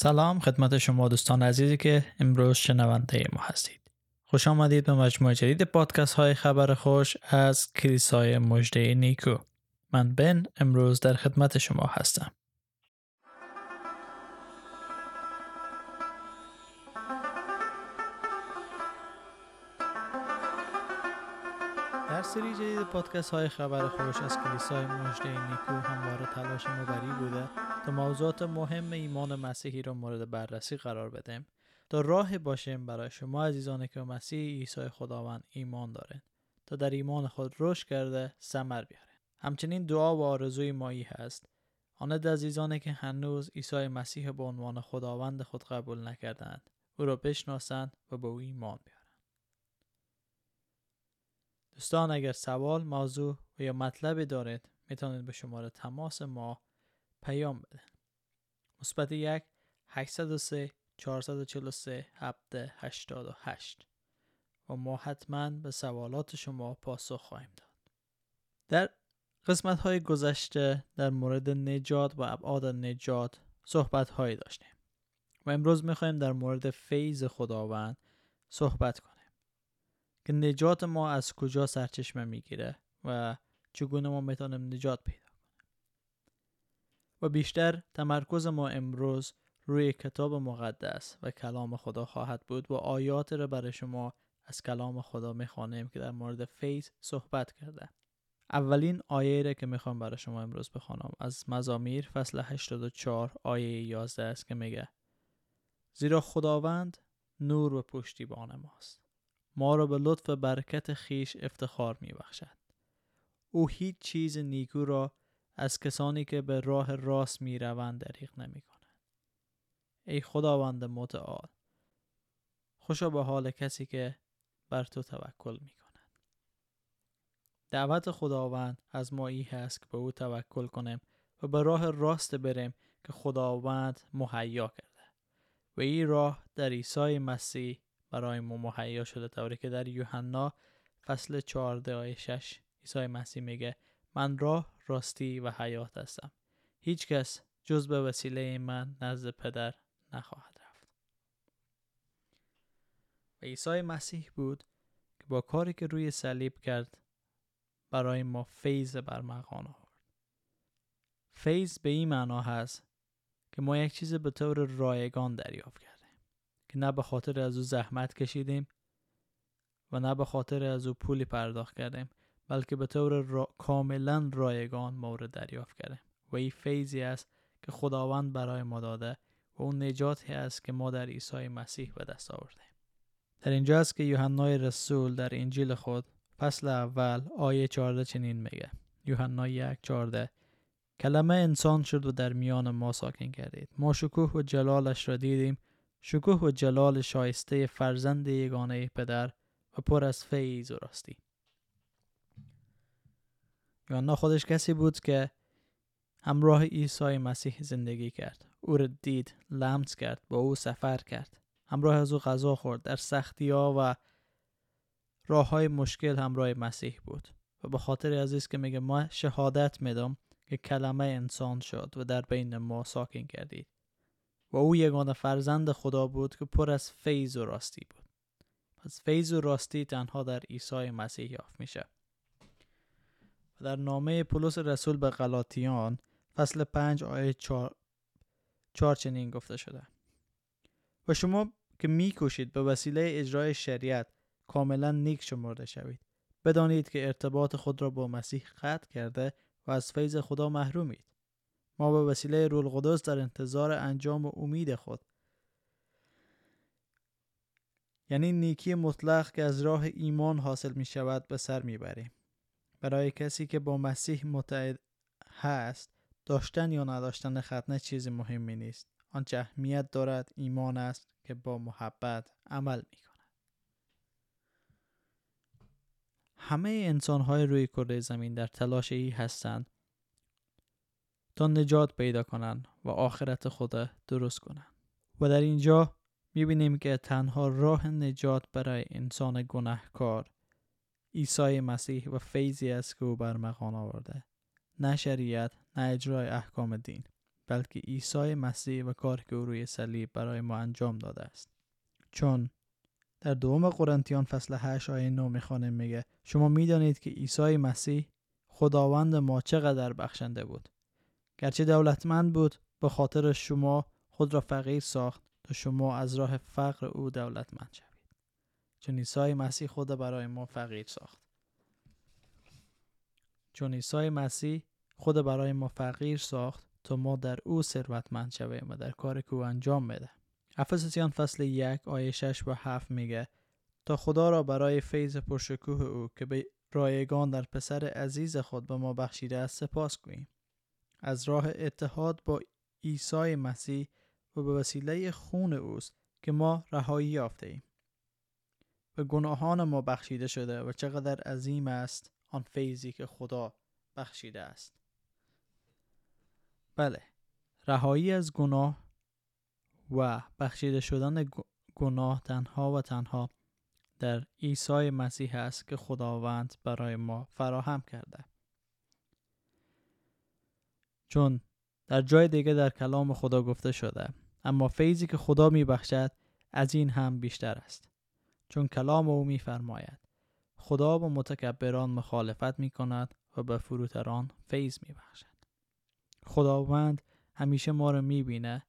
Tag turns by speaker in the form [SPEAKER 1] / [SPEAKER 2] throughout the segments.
[SPEAKER 1] سلام خدمت شما دوستان عزیزی که امروز شنونده ما هستید. خوش آمدید به مجموعه جدید پادکست های خبر خوش از کلیسای مجده نیکو. من بن امروز در خدمت شما هستم. سری جدید پادکست های خبر خوش از کلیسای مجده نیکو همواره تلاش ما بری بوده تا موضوعات مهم ایمان مسیحی را مورد بررسی قرار بدیم. تا راه باشیم برای شما عزیزانی که مسیح عیسی خداوند ایمان دارین تا در ایمان خود رشد کرده ثمر بیاره همچنین دعا و آرزوی مایی هست. آن عزیزانی که هنوز عیسی مسیح به عنوان خداوند خود قبول نکردند او را بشناسند و به او ایمان بیارند. دوستان اگر سوال موضوع یا مطلبی دارید می‌تونید به شماره تماس ما پیام بده مثبت یک 803 443 788 و ما حتما به سوالات شما پاسخ خواهیم داد. در قسمت های گذشته در مورد نجات و ابعاد نجات صحبت هایی داشتیم. و امروز می‌خوایم در مورد فیض خداوند صحبت کنیم. که نجات ما از کجا سرچشمه می‌گیره و چگونه ما می‌تونیم نجات پیدا و بیشتر تمرکز ما امروز روی کتاب مقدس و کلام خدا خواهد بود و آیات را برای شما از کلام خدا می‌خوانیم که در مورد فیض صحبت کرده. اولین آیه را که می‌خوام برای شما امروز بخوانم از مزامیر فصل 84 آیه 11 است که میگه زیرا خداوند نور و پشتیبان ماست. ما را به لطف برکت خیش افتخار میبخشد او هیچ چیز نیکو را از کسانی که به راه راست می روند دریغ نمی کنند. ای خداوند متعال خوشا به حال کسی که بر تو توکل می کند. دعوت خداوند از ما ای هست که به او توکل کنیم و به راه راست بریم که خداوند مهیا کرده و این راه در عیسی مسیح برای ما مهیا شده طوری که در یوحنا فصل 14 آیه 6 عیسی مسیح میگه من راه راستی و حیات هستم. هیچ کس جز به وسیله من نزد پدر نخواهد رفت. و عیسی مسیح بود که با کاری که روی صلیب کرد برای ما فیض برمغان آورد. فیض به این معنا هست که ما یک چیز به طور رایگان دریافت که نه به خاطر از او زحمت کشیدیم و نه به خاطر از او پولی پرداخت کردیم بلکه به طور را... کاملا رایگان مورد دریافت کرده و این فیضی است که خداوند برای ما داده و اون نجاتی است که ما در عیسی مسیح به دست آورده در اینجا است که یوحنای رسول در انجیل خود فصل اول آیه 14 چنین میگه. یوحنا 1 14 کلمه انسان شد و در میان ما ساکن کردید. ما شکوه و جلالش را دیدیم شکوه و جلال شایسته فرزند یگانه پدر و پر از فیض و راستی. یوحنا خودش کسی بود که همراه عیسی مسیح زندگی کرد. او را دید لمس کرد با او سفر کرد. همراه از او غذا خورد. در سختی ها و راه های مشکل همراه مسیح بود و به خاطر عزیز که میگه ما شهادت میدم که کلمه انسان شد و در بین ما ساکن کردید و او یگانه فرزند خدا بود که پر از فیض و راستی بود. پس فیض و راستی تنها در عیسی مسیح یافت میشه. و در نامه پولس رسول به غلاطیان فصل 5 آیه 4 چار چنین گفته شده. و شما که میکوشید به وسیله اجرای شریعت کاملا نیک شمرده شوید. بدانید که ارتباط خود را با مسیح قطع کرده و از فیض خدا محرومید. ما به وسیله رول قدس در انتظار انجام و امید خود یعنی نیکی مطلق که از راه ایمان حاصل می شود به سر می بریم. برای کسی که با مسیح متعد هست داشتن یا نداشتن ختنه چیزی مهمی نیست آنچه اهمیت دارد ایمان است که با محبت عمل می کند. همه انسان های روی کره زمین در تلاش ای هستند تا نجات پیدا کنند و آخرت خود درست کنند و در اینجا بینیم که تنها راه نجات برای انسان گناهکار عیسی مسیح و فیضی است که او بر مقان آورده. نه شریعت نه اجرای احکام دین بلکه عیسی مسیح و کار که او روی صلیب برای ما انجام داده است. چون در دوم قرنتیان فصل 8 آیه 9 می‌خوانه میگه شما می‌دانید که عیسی مسیح خداوند ما چقدر بخشنده بود؟ گرچه دولتمند بود به خاطر شما خود را فقیر ساخت تا شما از راه فقر او دولتمند شوید. چون عیسی مسیح خود برای ما فقیر ساخت. چون عیسی مسیح خود برای ما فقیر ساخت تا ما در او ثروتمند شویم و در کار که او انجام بده. افسسیان فصل یک آیه 6 و 7 میگه تا خدا را برای فیض پرشکوه او که به رایگان در پسر عزیز خود به ما بخشیده است سپاس گوییم. از راه اتحاد با عیسی مسیح و به وسیله خون اوست که ما رهایی یافته ایم. به گناهان ما بخشیده شده و چقدر عظیم است آن فیضی که خدا بخشیده است. بله رهایی از گناه و بخشیده شدن گناه تنها و تنها در عیسی مسیح است که خداوند برای ما فراهم کرده. چون در جای دیگه در کلام خدا گفته شده اما فیضی که خدا می بخشد از این هم بیشتر است. چون کلام او می فرماید خدا با متکبران مخالفت می کند و به فروتران فیض می بخشد خداوند همیشه ما رو می بینه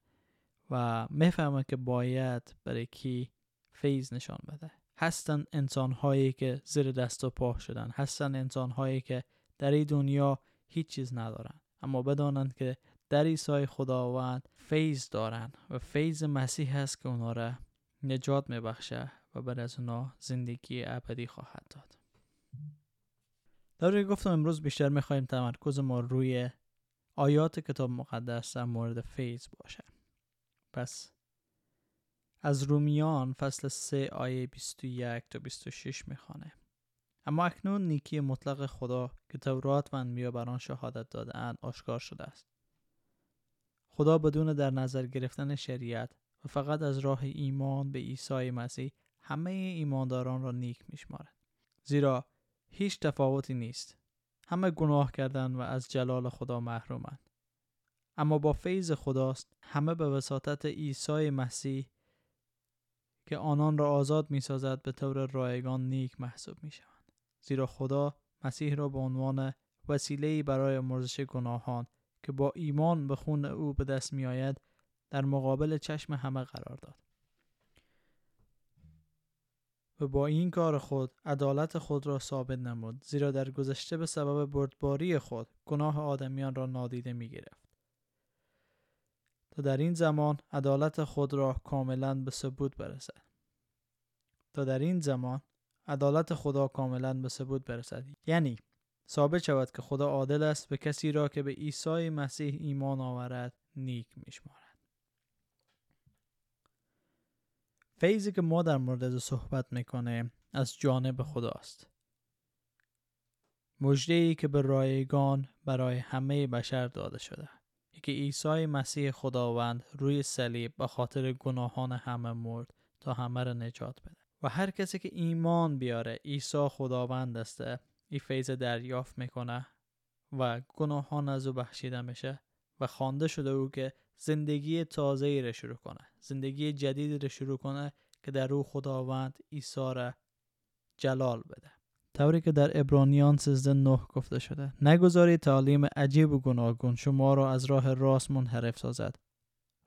[SPEAKER 1] و می‌فهمه که باید برای کی فیض نشان بده. هستن انسان هایی که زیر دست و پا شدن هستن انسان هایی که در این دنیا هیچ چیز ندارن. اما بدانند که در عیسی خداوند فیض دارن و فیض مسیح هست که اونا را نجات میبخشه و بعد از اونا زندگی ابدی خواهد داد. در گفتم امروز بیشتر می‌خوایم تمرکز ما روی آیات کتاب مقدس در مورد فیض باشه. پس از رومیان فصل 3 آیه 21 تا 26 می‌خوانه. اما اکنون نیکی مطلق خدا که تورات و انبیا بر آن شهادت دادهاند آشکار شده است. خدا بدون در نظر گرفتن شریعت و فقط از راه ایمان به عیسی مسیح همه ایمانداران را نیک میشمارد. زیرا هیچ تفاوتی نیست. همه گناه کردن و از جلال خدا محرومند. اما با فیض خداست همه به وساطت عیسی مسیح که آنان را آزاد می سازد به طور رایگان نیک محسوب می. زیرا خدا مسیح را به عنوان وسیله برای مرزش گناهان که با ایمان به خون او به دست می آید در مقابل چشم همه قرار داد. و با این کار خود عدالت خود را ثابت نمود زیرا در گذشته به سبب بردباری خود گناه آدمیان را نادیده می گرفت. تا در این زمان عدالت خود را کاملا به ثبوت برسد تا در این زمان عدالت خدا کاملا به ثبوت برسد. یعنی ثابت شود که خدا عادل است به کسی را که به عیسی مسیح ایمان آورد نیک میشمارد. فیضی که ما در مورد از صحبت می‌کنه از جانب خداست مجده ای که به رایگان برای همه بشر داده شده. که عیسی مسیح خداوند روی صلیب به خاطر گناهان همه مرد تا همه را نجات بده. و هر کسی که ایمان بیاره عیسی خداوند است. این فیض دریافت می‌کنه و گناهان از او بخشیده میشه و خوانده شده او که زندگی تازه ای را شروع کنه زندگی جدیدی را شروع کنه که در او خداوند عیسی را جلال بده. طوری که در ابرانیان 13 نه گفته شده نگذاری تعلیم عجیب و گوناگون شما را از راه راست منحرف سازد.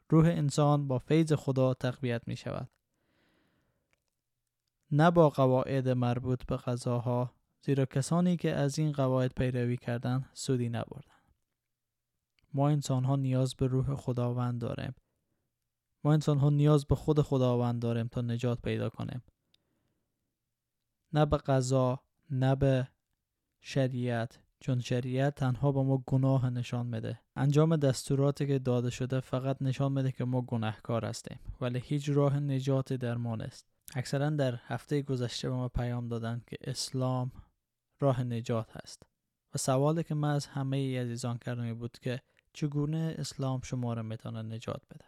[SPEAKER 1] روح انسان با فیض خدا تقویت می شود نه با قواعد مربوط به غذاها زیرا کسانی که از این قواعد پیروی کردن سودی نبردن. ما انسان ها نیاز به روح خداوند داریم. ما انسان ها نیاز به خود خداوند داریم تا نجات پیدا کنیم. نه به غذا نه به شریعت چون شریعت تنها با ما گناه نشان میده. انجام دستوراتی که داده شده فقط نشان میده که ما گناهکار هستیم ولی هیچ راه نجات در ما نیست. اکثرا در هفته گذشته به ما پیام دادن که اسلام راه نجات هست. و سوالی که من از همه ای عزیزان کردم بود که چگونه اسلام شما را می‌تونه نجات بده؟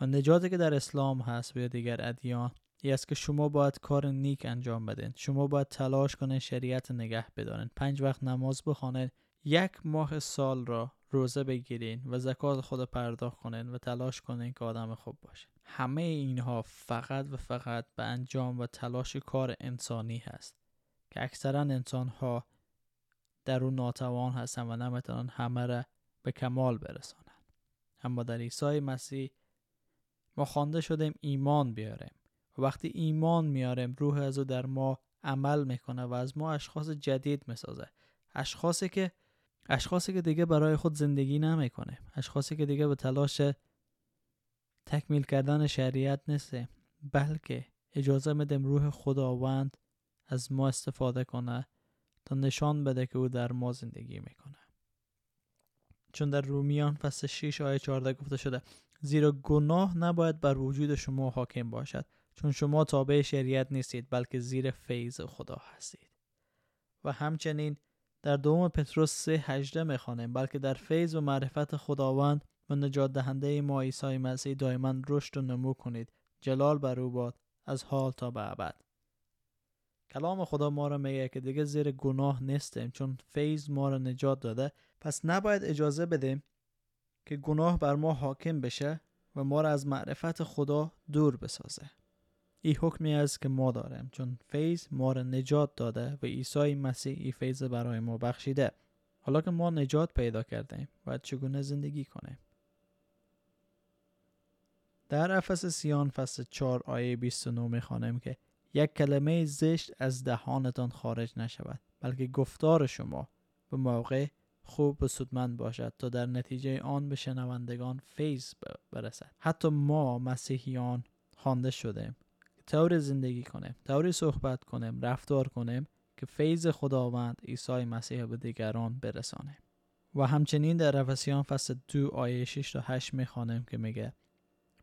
[SPEAKER 1] و نجاتی که در اسلام هست و یا دیگر ادیان ای است که شما باید کار نیک انجام بدین. شما باید تلاش کنین شریعت نگه بدارین. پنج وقت نماز بخوانید یک ماه سال را روزه بگیرین و زکات خود پرداخت کنین و تلاش کنین که آدم خوب باشین همه اینها فقط و فقط به انجام و تلاش کار انسانی هست که اکثرا انسان ها در اون ناتوان هستن و نمی‌تونن همه را به کمال برسانن. اما در عیسی مسیح ما خوانده شدیم ایمان بیاریم. و وقتی ایمان میاریم روح از او در ما عمل می‌کنه و از ما اشخاص جدید می‌سازه. اشخاصی که اشخاصی که دیگه برای خود زندگی نمی‌کنه. اشخاصی که دیگه به تلاش تکمیل کردن شریعت نیسته بلکه اجازه میدیم روح خداوند از ما استفاده کنه تا نشان بده که او در ما زندگی می‌کنه. چون در رومیان فصل 6 آیه 14 گفته شده زیرا گناه نباید بر وجود شما حاکم باشد چون شما تابع شریعت نیستید بلکه زیر فیض خدا هستید. و همچنین در دوم پتروس 3 هجده می‌خوانیم بلکه در فیض و معرفت خداوند و نجات دهنده ما عیسی مسیح دائما رشد و نمو کنید. جلال بر او باد از حال تا به ابد. کلام خدا ما را میگه که دیگه زیر گناه نیستیم چون فیض ما را نجات داده. پس نباید اجازه بدیم که گناه بر ما حاکم بشه و ما را از معرفت خدا دور بسازه. این حکمی است که ما داریم چون فیض ما را نجات داده و عیسی مسیح این فیض برای ما بخشیده. حالا که ما نجات پیدا کردیم باید چگونه زندگی کنیم؟ در افس سیان فصل 4 آیه 29 می‌خوانیم که یک کلمه زشت از دهانتان خارج نشود بلکه گفتار شما به موقع خوب و سودمند باشد تا در نتیجه آن به شنوندگان فیض برسد. حتی ما مسیحیان خوانده شدیم طور زندگی کنیم طوری صحبت کنیم رفتار کنیم که فیض خداوند عیسی مسیح به دیگران برسانه. و همچنین در افسیان فصل دو آیه 6 تا 8 می‌خوانیم که میگه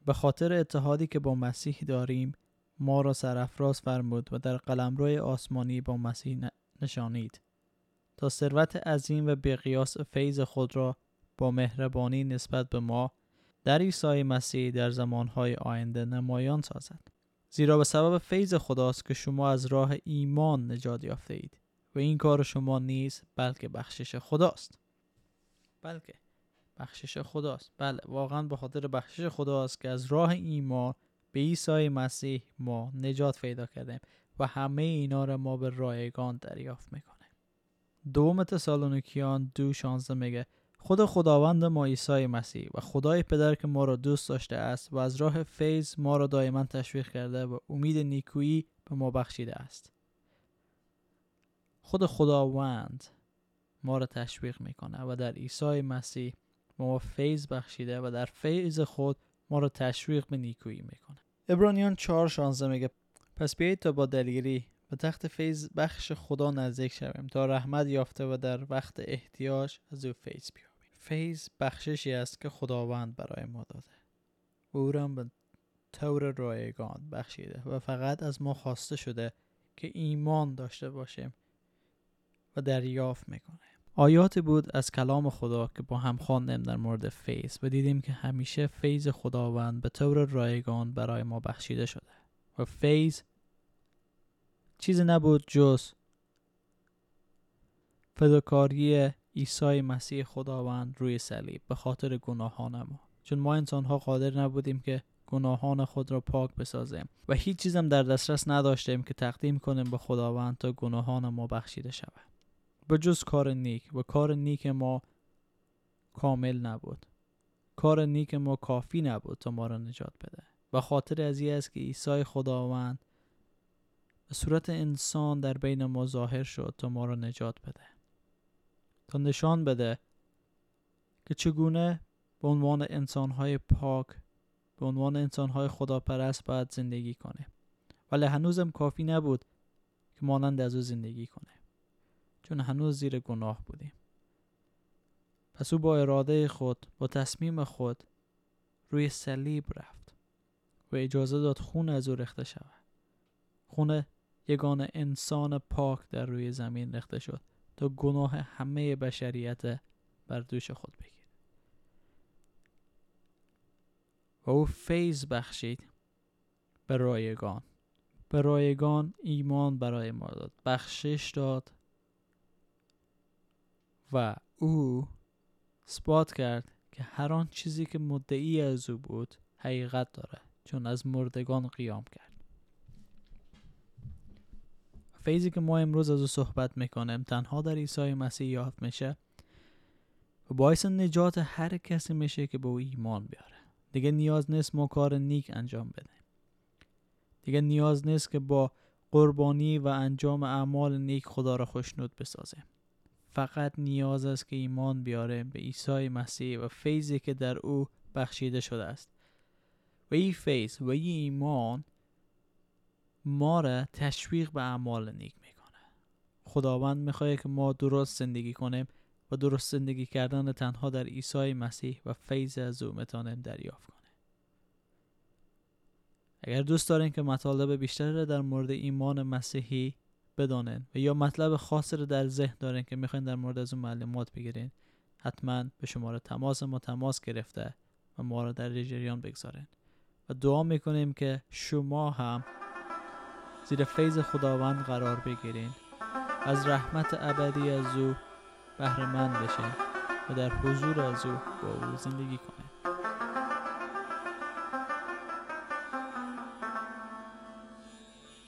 [SPEAKER 1] به خاطر اتحادی که با مسیح داریم ما را سرافراز فرمود و در قلمرو آسمانی با مسیح نشانید. تا ثروت عظیم و بیقیاس فیض خود را با مهربانی نسبت به ما در عیسی مسیح در زمانهای آینده نمایان سازد. زیرا به سبب فیض خداست که شما از راه ایمان نجات یافته اید و این کار شما نیست بلکه بخشش خداست. بلکه بخشش خداست. بله واقعا به خاطر بخشش خداست که از راه ایمان به عیسی مسیح ما نجات پیدا کردیم و همه اینا را ما به رایگان دریافت می‌کنیم. دوم تسالونیکیان دو شانزده میگه خود خداوند ما عیسی مسیح و خدای پدر که ما را دوست داشته است و از راه فیض ما را دائما تشویق کرده و امید نیکویی به ما بخشیده است. خود خداوند ما را تشویق می‌کنه و در عیسی مسیح ما فیض بخشیده و در فیض خود ما را تشویق به نیکویی می‌کنه ابرانیان 4 شانزده میگه پس بیایید تا با دلگیری به تخت فیض بخش خدا نزدیک شویم تا رحمت یافته و در وقت احتیاج از او فیض بیابیم فیض بخششی است که خداوند برای ما داده. و او را به طور رایگان بخشیده و فقط از ما خواسته شده که ایمان داشته باشیم و دریافت می‌کنیم. آیاتی بود از کلام خدا که با هم خواندیم در مورد فیض و دیدیم که همیشه فیض خداوند به طور رایگان برای ما بخشیده شده و فیض چیزی نبود جز فداکاری عیسی مسیح خداوند روی صلیب به خاطر گناهان ما چون ما انسان ها قادر نبودیم که گناهان خود را پاک بسازیم و هیچ چیزم در دسترس نداشتیم که تقدیم کنیم به خداوند تا گناهان ما بخشیده شود. به جز کار نیک و کار نیک ما کامل نبود. کار نیک ما کافی نبود تا ما را نجات بده. و خاطر از است که عیسی خداوند به صورت انسان در بین ما ظاهر شد تا ما را نجات بده. تا نشان بده که چگونه به عنوان انسانهای پاک به عنوان انسانهای خداپرست باید زندگی کنه. ولی هنوزم کافی نبود که مانند از او زندگی کنه. چون هنوز زیر گناه بودیم. پس او با اراده خود با تصمیم خود روی صلیب رفت و اجازه داد خون از او رخته شود. خون یگان انسان پاک در روی زمین رخته شد. تا گناه همه بشریت بر دوش خود بگیر و او فیض بخشید به رایگان. به رایگان ایمان برای ما داد بخشش داد و او اثبات کرد که هر آن چیزی که مدعی از او بود حقیقت داره چون از مردگان قیام کرد. فیضی که ما امروز از او صحبت می‌کنیم تنها در عیسی مسیح یافت میشه و باعث نجات هر کسی میشه که به او ایمان بیاره. دیگه نیاز نیست ما کار نیک انجام بدیم دیگه نیاز نیست که با قربانی و انجام اعمال نیک خدا را خوشنود بسازیم. فقط نیاز است که ایمان بیاره به عیسی مسیح و فیضی که در او بخشیده شده است. و این فیض و این ایمان ما را تشویق به اعمال نیک می‌کنه. خداوند می‌خواد که ما درست زندگی کنیم و درست زندگی کردن تنها در عیسی مسیح و فیض از او می‌تونیم دریافت کنیم. اگر دوست دارین که مطالب بیشتری در مورد ایمان مسیحی بدانین و یا مطلب خاصی رو در ذهن دارین که می‌خواین در مورد از اون معلومات بگیرین حتما به شماره تماس ما تماس گرفته و ما رو در جریان بگذارین. و دعا می‌کنیم که شما هم زیر فیض خداوند قرار بگیرین. از رحمت ابدی از او بهره مند بشین و در حضور از او با او زندگی کنین.